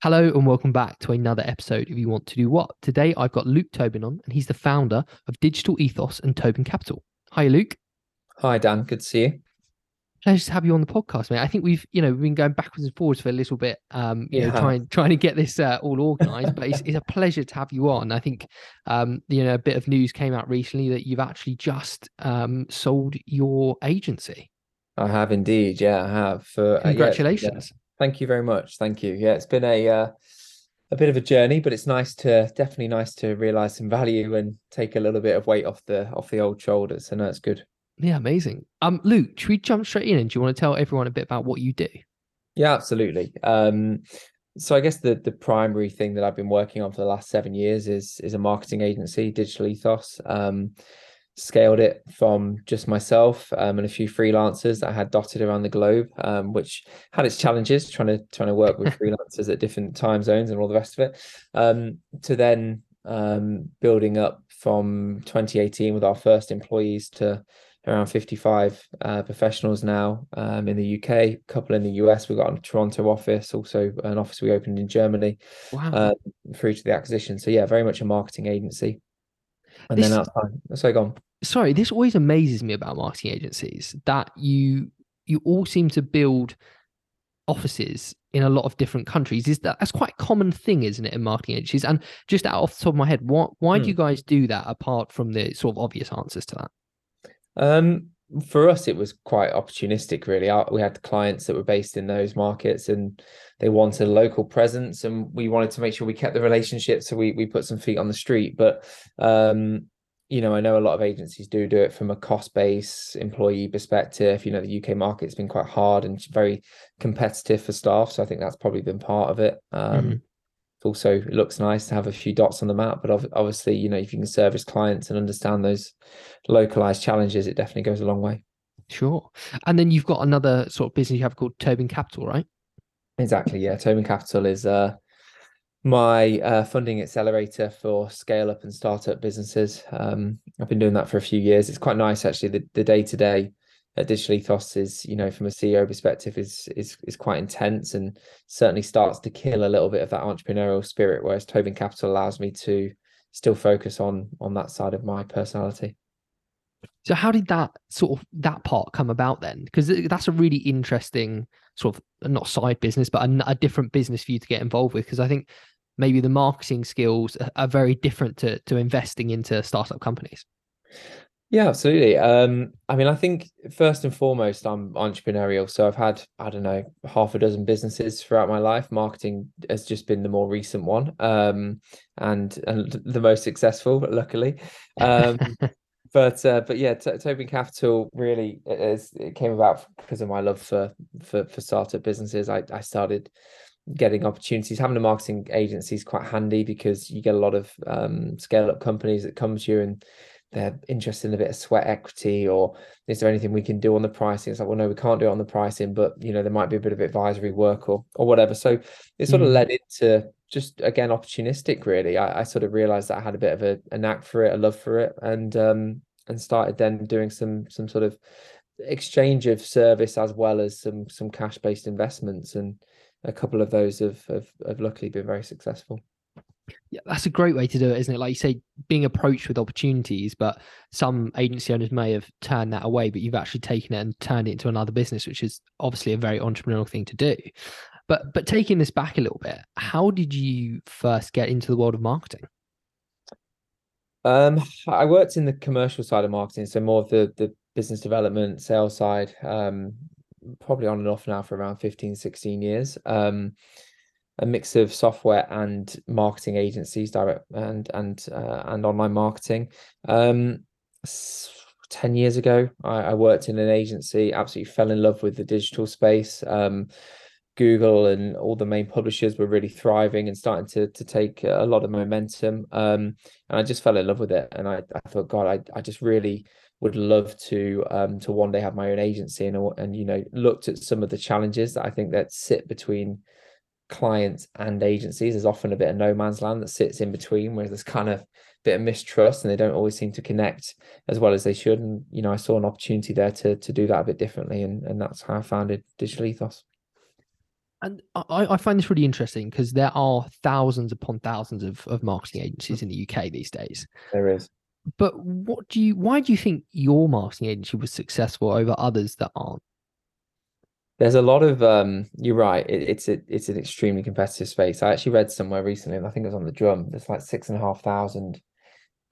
Hello and welcome back to another episode of You Want to Do What. Today I've got Luke Tobin on, and he's the founder of Digital Ethos and Tobin Capital. Hi, Luke. Hi, Dan. Good to see you. Pleasure to have you on the podcast, mate. I think we've, you know, we've been going backwards and forwards for a little bit, um, you yeah. know, trying trying to get this uh, all organised. but it's, it's a pleasure to have you on. I think, um, you know, a bit of news came out recently that you've actually just um, sold your agency. I have indeed. Yeah, I have. For congratulations. Uh, yeah, Thank you very much. Thank you. Yeah, it's been a uh, a bit of a journey, but it's nice to definitely nice to realize some value and take a little bit of weight off the off the old shoulders. So no, it's good. Yeah, amazing. Um, Luke, should we jump straight in? And do you want to tell everyone a bit about what you do? Yeah, absolutely. Um, so I guess the the primary thing that I've been working on for the last seven years is is a marketing agency, Digital Ethos. Um, scaled it from just myself um, and a few freelancers that I had dotted around the globe, um, which had its challenges trying to trying to work with freelancers at different time zones and all the rest of it. Um, to then um, building up from 2018 with our first employees to around 55 uh, professionals now um, in the UK, a couple in the US. We've got a Toronto office, also an office we opened in Germany wow. uh, through to the acquisition. So yeah, very much a marketing agency. And this, then outside, so go on sorry, this always amazes me about marketing agencies that you you all seem to build offices in a lot of different countries. Is that that's quite a common thing, isn't it, in marketing agencies? And just out off the top of my head, what why hmm. do you guys do that apart from the sort of obvious answers to that? Um, for us, it was quite opportunistic, really. We had clients that were based in those markets and they wanted a local presence, and we wanted to make sure we kept the relationship. So we we put some feet on the street. But um, you know, I know a lot of agencies do do it from a cost base employee perspective. You know, the UK market's been quite hard and very competitive for staff. So I think that's probably been part of it. Um, mm-hmm. Also, it looks nice to have a few dots on the map, but obviously, you know, if you can service clients and understand those localized challenges, it definitely goes a long way. Sure. And then you've got another sort of business you have called Tobin Capital, right? Exactly. Yeah. Tobin Capital is uh, my uh, funding accelerator for scale up and startup businesses. Um, I've been doing that for a few years. It's quite nice actually. The day to day at Digital Ethos is, you know, from a CEO perspective, is is is quite intense and certainly starts to kill a little bit of that entrepreneurial spirit. Whereas Tobin Capital allows me to still focus on on that side of my personality. So how did that sort of that part come about then? Because that's a really interesting sort of not side business, but a, a different business for you to get involved with. Because I think maybe the marketing skills are very different to to investing into startup companies. Yeah, absolutely. Um, I mean, I think first and foremost, I'm entrepreneurial. So I've had, I don't know, half a dozen businesses throughout my life. Marketing has just been the more recent one, um, and and the most successful, luckily. Um, but uh, but yeah, T- Tobin Capital really is it came about because of my love for for for startup businesses. I I started getting opportunities. Having a marketing agency is quite handy because you get a lot of um, scale up companies that come to you and they're interested in a bit of sweat equity or is there anything we can do on the pricing it's like well no we can't do it on the pricing but you know there might be a bit of advisory work or or whatever so it sort mm. of led into just again opportunistic really I, I, sort of realized that i had a bit of a, a knack for it a love for it and um and started then doing some some sort of exchange of service as well as some some cash based investments and a couple of those have, have have luckily been very successful yeah, that's a great way to do it, isn't it? Like you say, being approached with opportunities, but some agency owners may have turned that away, but you've actually taken it and turned it into another business, which is obviously a very entrepreneurial thing to do. But but taking this back a little bit, how did you first get into the world of marketing? Um, I worked in the commercial side of marketing, so more of the the business development, sales side. Um, probably on and off now for around 15, 16 years. Um, a mix of software and marketing agencies, direct and and uh, and online marketing. Um, ten years ago, I, I, worked in an agency. Absolutely fell in love with the digital space. Um, Google and all the main publishers were really thriving and starting to to take a lot of momentum. Um, and I just fell in love with it. And I, I thought, God, I, I just really would love to um, to one day have my own agency and and you know looked at some of the challenges that I think that sit between clients and agencies there's often a bit of no man's land that sits in between where there's kind of a bit of mistrust and they don't always seem to connect as well as they should and you know I saw an opportunity there to to do that a bit differently and and that's how I founded Digital Ethos And I, I find this really interesting because there are thousands upon thousands of, of marketing agencies in the UK these days. There is. But what do you why do you think your marketing agency was successful over others that aren't? There's a lot of um you're right, it, it's a, it's an extremely competitive space. I actually read somewhere recently, and I think it was on the drum, there's like six and a half thousand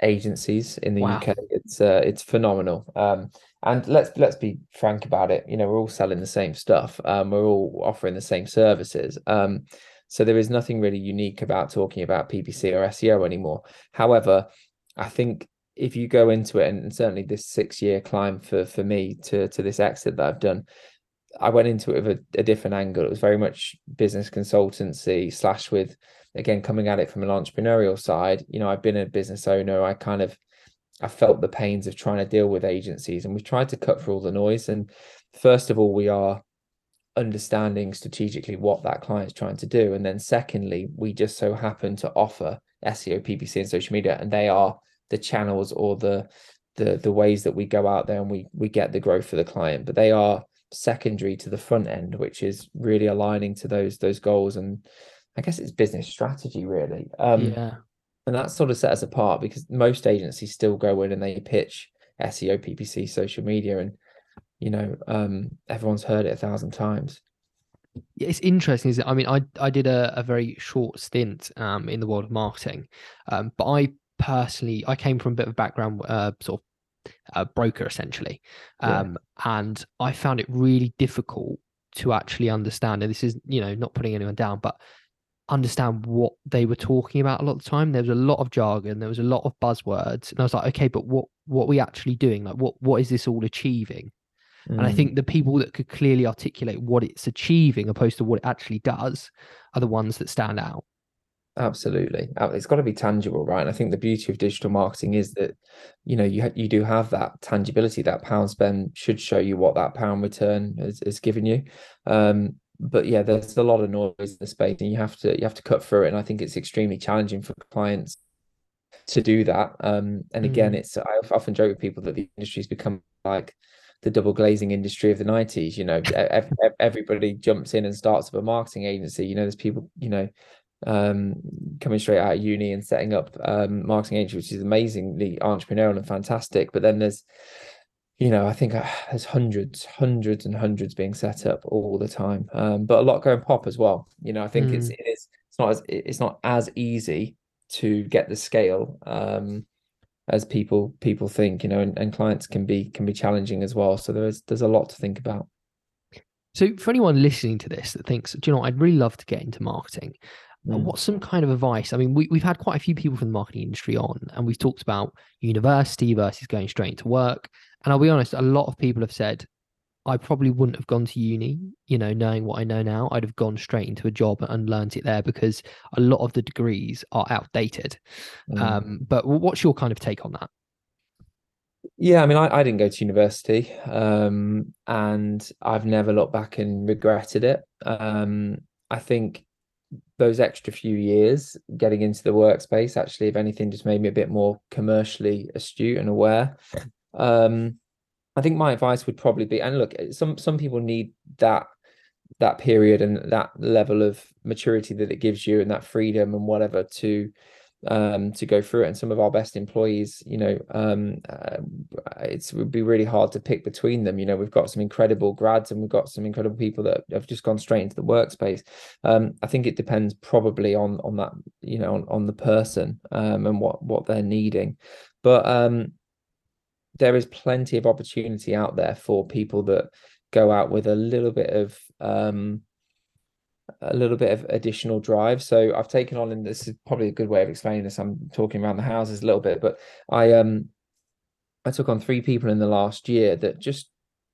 agencies in the Wow. UK. It's uh it's phenomenal. Um and let's let's be frank about it, you know, we're all selling the same stuff. Um we're all offering the same services. Um so there is nothing really unique about talking about PPC or SEO anymore. However, I think if you go into it, and, certainly this six year climb for for me to to this exit that I've done, I went into it with a, a different angle. It was very much business consultancy slash with again coming at it from an entrepreneurial side. You know, I've been a business owner. I kind of I felt the pains of trying to deal with agencies, and we've tried to cut through all the noise. And first of all, we are understanding strategically what that client's trying to do, and then secondly, we just so happen to offer SEO, PPC, and social media, and they are the channels or the the the ways that we go out there and we we get the growth for the client, but they are secondary to the front end, which is really aligning to those those goals. And I guess it's business strategy really. Um, yeah. and that sort of set us apart because most agencies still go in and they pitch SEO, PPC, social media, and you know, um, everyone's heard it a thousand times. Yeah, It's interesting, isn't it? I mean, I I did a, a very short stint um in the world of marketing. Um, but I personally I came from a bit of a background uh sort of a broker essentially. Yeah. Um and I found it really difficult to actually understand, and this is, you know, not putting anyone down, but understand what they were talking about a lot of the time. There was a lot of jargon, there was a lot of buzzwords, and I was like, okay, but what what are we actually doing? Like what what is this all achieving? And I Mm. think the people that could clearly articulate what it's achieving opposed to what it actually does are the ones that stand out. Absolutely. Uh, It's got to be tangible, right? And I think the beauty of digital marketing is that, you know, you ha you do have that tangibility. That pound spend should show you what that pound return is, is giving you. Um, but yeah, there's a lot of noise in the space, and you have to you have to cut through it. And I think it's extremely challenging for clients to do that. Um, and again, Mm. it's I often joke with people that the industry's become like the double glazing industry of the 90s. You know, ev- ev- everybody jumps in and starts up a marketing agency. You know, there's people, you know, um coming straight out of uni and setting up um marketing agency which is amazingly entrepreneurial and fantastic but then there's you know I think uh, there's hundreds hundreds and hundreds being set up all the time um but a lot going pop as well you know I think it's Mm. it is it's not as it's not as easy to get the scale um as people people think you know and, and clients can be can be challenging as well so there is there's a lot to think about So for anyone listening to this that thinks, do you know, I'd really love to get into marketing. uh, Mm. What's some kind of advice? I mean, we, we've had quite a few people from the marketing industry on, and we've talked about university versus going straight into work. And I'll be honest, a lot of people have said, I probably wouldn't have gone to uni, you know, knowing what I know now. I'd have gone straight into a job and learned it there because a lot of the degrees are outdated. Mm. Um, but what's your kind of take on that? Yeah, I mean, I, I didn't go to university, um, and I've never looked back and regretted it. Um, I think those extra few years getting into the workspace actually, if anything, just made me a bit more commercially astute and aware. I think my advice would probably be, and look, some some people need that that period and that level of maturity that it gives you and that freedom and whatever to um to go through it. And some of our best employees you know um uh, it would be really hard to pick between them. You know we've got some incredible grads and we've got some incredible people that have just gone straight into the workspace. Um i think it depends probably on on that you know on, on the person um and what what they're needing. But um there is plenty of opportunity out there for people that go out with a little bit of um a little bit of additional drive. So I've taken on, and this is probably a good way of explaining this. I'm talking around the houses a little bit, but I um I took on three people in the last year that just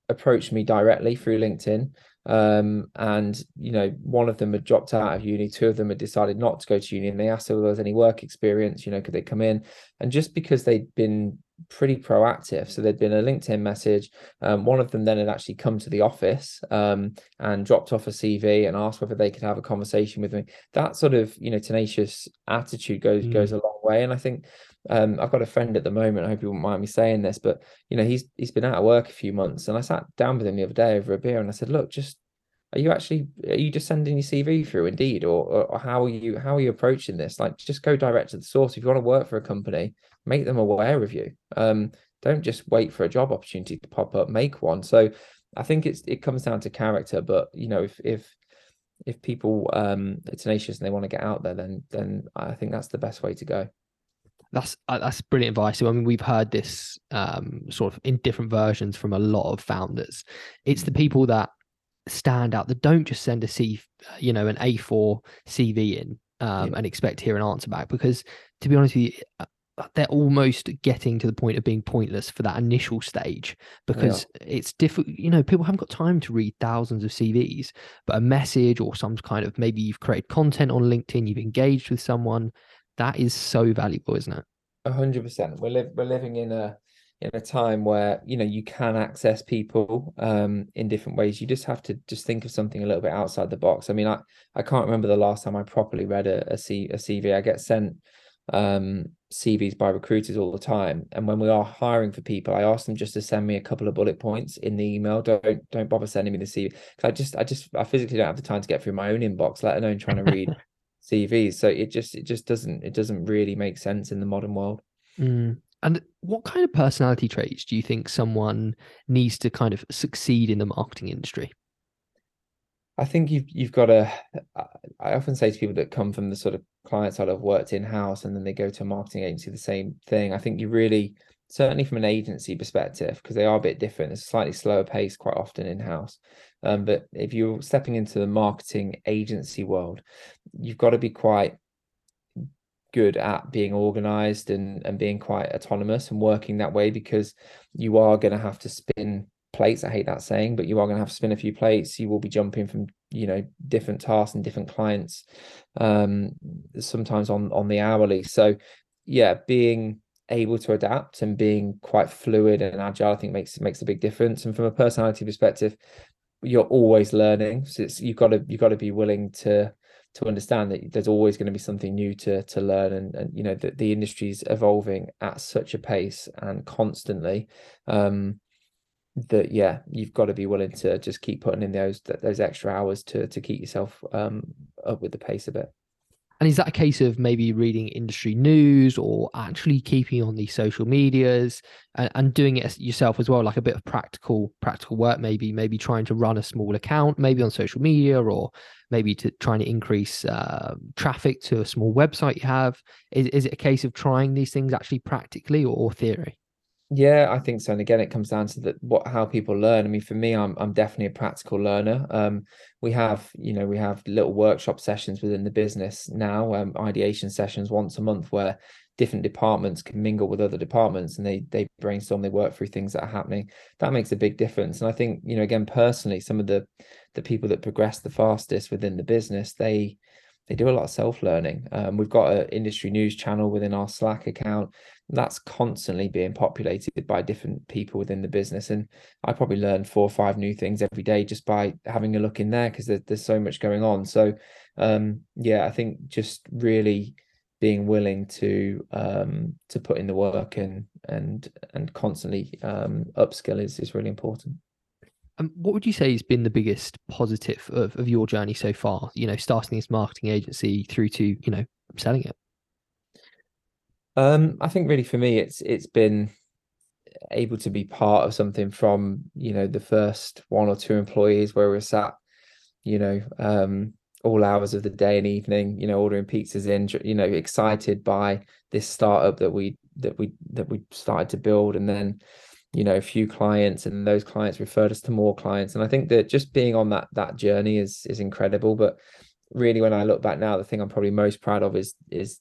approached me directly through LinkedIn. Um, and you know, one of them had dropped out of uni, two of them had decided not to go to uni, and they asked if there was any work experience, you know, could they come in? And just because they'd been pretty proactive, so there'd been a LinkedIn message. Um, one of them then had actually come to the office um, and dropped off a CV and asked whether they could have a conversation with me. That sort of, you know, tenacious attitude goes Mm. goes a long way. And I think um, I've got a friend at the moment. I hope you won't mind me saying this, but you know, he's he's been out of work a few months, and I sat down with him the other day over a beer, and I said, "Look, just are you actually are you just sending your CV through Indeed or, or, or how are you how are you approaching this? Like just go direct to the source. If you want to work for a company, make them aware of you. Um, don't just wait for a job opportunity to pop up, make one. So I think it's it comes down to character, but you know, if if if people um are tenacious and they want to get out there, then then I think that's the best way to go. That's uh, that's brilliant advice. So, I mean, we've heard this um, sort of in different versions from a lot of founders. It's the people that stand out that don't just send a C, you know, an A4 CV in um, yeah. and expect to hear an answer back. Because to be honest with you, uh, they're almost getting to the point of being pointless for that initial stage because yeah. it's difficult. You know, people haven't got time to read thousands of CVs, but a message or some kind of maybe you've created content on LinkedIn, you've engaged with someone, that is so valuable, isn't it? A hundred percent. We're li- we're living in a in a time where you know you can access people um in different ways. You just have to just think of something a little bit outside the box. I mean i i can't remember the last time i properly read a, a, C, a cv i get sent um cvs by recruiters all the time. And when we are hiring for people i ask them just to send me a couple of bullet points in the email. Don't don't bother sending me the cv because i just i just i physically don't have the time to get through my own inbox let alone trying to read cvs so it just it just doesn't it doesn't really make sense in the modern world mm. And what kind of personality traits do you think someone needs to kind of succeed in the marketing industry? I think you've you've got to. I often say to people that come from the sort of client side, I've worked in house, and then they go to a marketing agency, the same thing. I think you really, certainly from an agency perspective, because they are a bit different. It's a slightly slower pace quite often in house. Um, but if you're stepping into the marketing agency world, you've got to be quite good at being organized and and being quite autonomous and working that way because you are going to have to spin plates i hate that saying but you are going to have to spin a few plates. You will be jumping from you know different tasks and different clients um sometimes on on the hourly. So yeah being able to adapt and being quite fluid and agile i think makes makes a big difference. And from a personality perspective you're always learning. So it's you've got to you've got to be willing to to understand that there's always going to be something new to to learn and, and you know that the industry's evolving at such a pace and constantly um that yeah you've got to be willing to just keep putting in those those extra hours to to keep yourself um up with the pace a bit and is that a case of maybe reading industry news or actually keeping on the social medias and, and, doing it yourself as well, like a bit of practical practical work, maybe maybe trying to run a small account, maybe on social media, or maybe to trying to increase uh, traffic to a small website you have? Is, is it a case of trying these things actually practically or, or theory? Yeah, I think so. And again, it comes down to that what how people learn. I mean, for me, I'm I'm definitely a practical learner. Um, we have, you know, we have little workshop sessions within the business now, um, ideation sessions once a month where different departments can mingle with other departments and they they brainstorm, they work through things that are happening. That makes a big difference. And I think, you know, again, personally, some of the the people that progress the fastest within the business, they they do a lot of self-learning. Um, we've got an industry news channel within our Slack account that's constantly being populated by different people within the business. And I probably learn four or five new things every day just by having a look in there because there, there's so much going on. So um, yeah, I think just really being willing to um, to put in the work and and and constantly um, upskill is is really important. Um, what would you say has been the biggest positive of, of your journey so far? You know, starting this marketing agency through to you know selling it. Um, I think really for me, it's it's been able to be part of something from you know the first one or two employees where we're sat, you know, um, all hours of the day and evening, you know, ordering pizzas in, you know, excited by this startup that we that we that we started to build, and then you know a few clients and those clients referred us to more clients. And i think that just being on that that journey is is incredible. But really when i look back now the thing i'm probably most proud of is is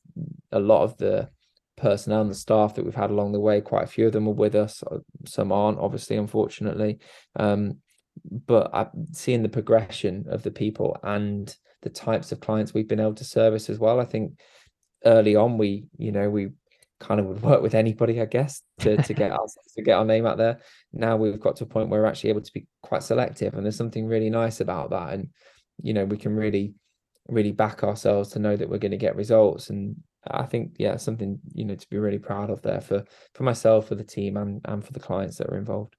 a lot of the personnel and the staff that we've had along the way quite a few of them are with us uh, some aren't obviously unfortunately um, but I'm seeing the progression of the people and the types of clients we've been able to service as well i think early on we you know we kind of would work with anybody, I guess, to, to get us to get our name out there. Now we've got to a point where we're actually able to be quite selective, and there's something really nice about that. And you know, we can really, really back ourselves to know that we're going to get results. And I think, yeah, something you know to be really proud of there for for myself, for the team, and and for the clients that are involved.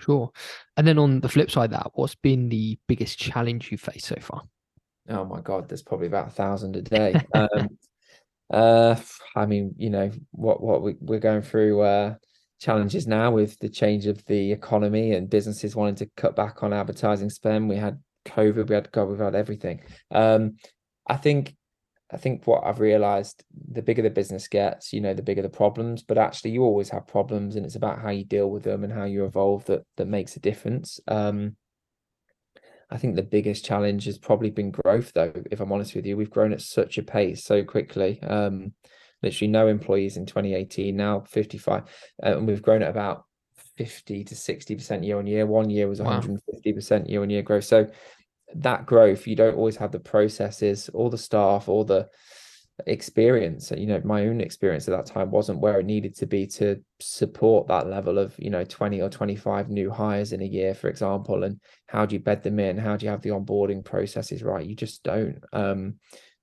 Sure. And then on the flip side that, what's been the biggest challenge you faced so far? Oh my God, there's probably about a thousand a day. um, uh, I mean, you know, what what we, we're going through uh, challenges now with the change of the economy and businesses wanting to cut back on advertising spend. We had COVID, we had God, we've had everything. Um, I think I think what I've realized, the bigger the business gets, you know, the bigger the problems. But actually, you always have problems, and it's about how you deal with them and how you evolve that that makes a difference. Um, I think the biggest challenge has probably been growth, though. If I'm honest with you, we've grown at such a pace so quickly. Um, literally no employees in 2018, now 55, uh, and we've grown at about 50 to 60 percent year on year. One year was 150 percent year on year growth. So that growth, you don't always have the processes or the staff or the experience. You know, my own experience at that time wasn't where it needed to be to support that level of, you know, 20 or 25 new hires in a year, for example. And how do you bed them in? How do you have the onboarding processes right? You just don't. Um,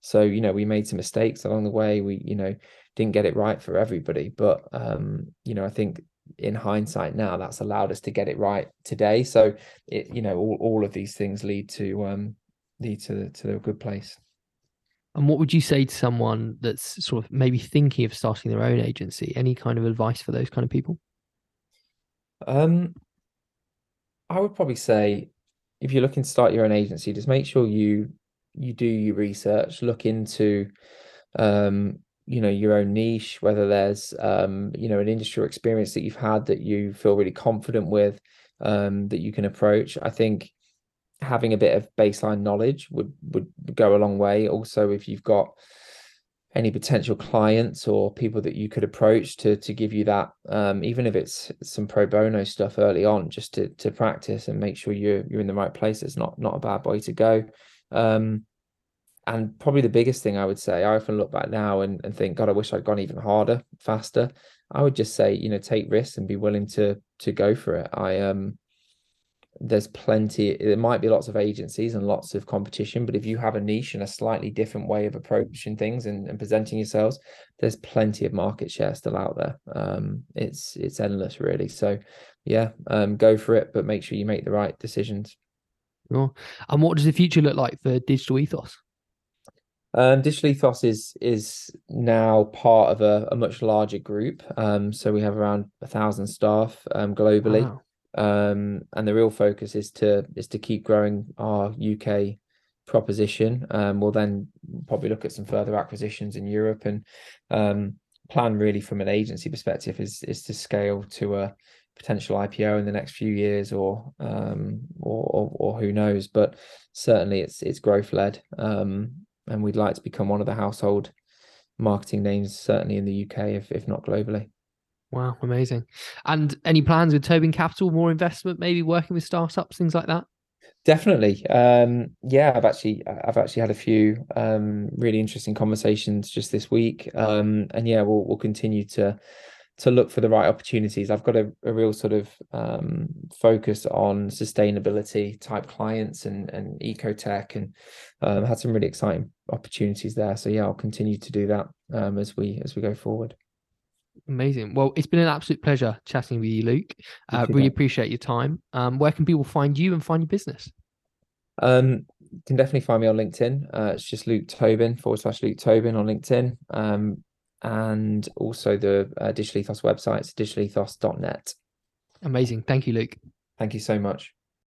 so, you know, we made some mistakes along the way. We, you know, didn't get it right for everybody. But um, you know, I think in hindsight now that's allowed us to get it right today. So it you know all, all of these things lead to um lead to to a good place. And what would you say to someone that's sort of maybe thinking of starting their own agency? Any kind of advice for those kind of people? Um i would probably say if you're looking to start your own agency just make sure you you do your research look into um you know your own niche whether there's um you know an industry or experience that you've had that you feel really confident with um that you can approach. I think having a bit of baseline knowledge would would go a long way. Also if you've got any potential clients or people that you could approach to to give you that um even if it's some pro bono stuff early on just to to practice and make sure you're you're in the right place it's not not a bad way to go. Um and probably the biggest thing I would say, I often look back now and, and think, God, I wish I'd gone even harder, faster. I would just say, you know, take risks and be willing to to go for it. I um there's plenty there might be lots of agencies and lots of competition, but if you have a niche and a slightly different way of approaching things and, and presenting yourselves, there's plenty of market share still out there. Um it's it's endless really. So yeah, um go for it, but make sure you make the right decisions. Sure. And what does the future look like for digital ethos? Um, Digital Ethos is is now part of a, a much larger group. Um, so we have around a thousand staff um, globally, wow. um, and the real focus is to is to keep growing our UK proposition. Um, we'll then probably look at some further acquisitions in Europe and um, plan really from an agency perspective is is to scale to a potential IPO in the next few years or um or or, or who knows but certainly it's it's growth led um and we'd like to become one of the household marketing names, certainly in the UK, if if not globally. Wow, amazing! And any plans with Tobin Capital, more investment, maybe working with startups, things like that? Definitely. Um, yeah, I've actually I've actually had a few um, really interesting conversations just this week, um, and yeah, we'll we'll continue to to look for the right opportunities. I've got a, a real sort of um, focus on sustainability type clients and and eco tech, and um, had some really exciting opportunities there. So yeah, I'll continue to do that um, as we as we go forward. Amazing. Well, it's been an absolute pleasure chatting with you, Luke. Uh, really appreciate your time. Um, where can people find you and find your business? Um, you can definitely find me on LinkedIn. Uh, it's just Luke Tobin forward slash Luke Tobin on LinkedIn. Um, and also the uh, Digital Ethos website, digitalethos.net. Amazing. Thank you, Luke. Thank you so much.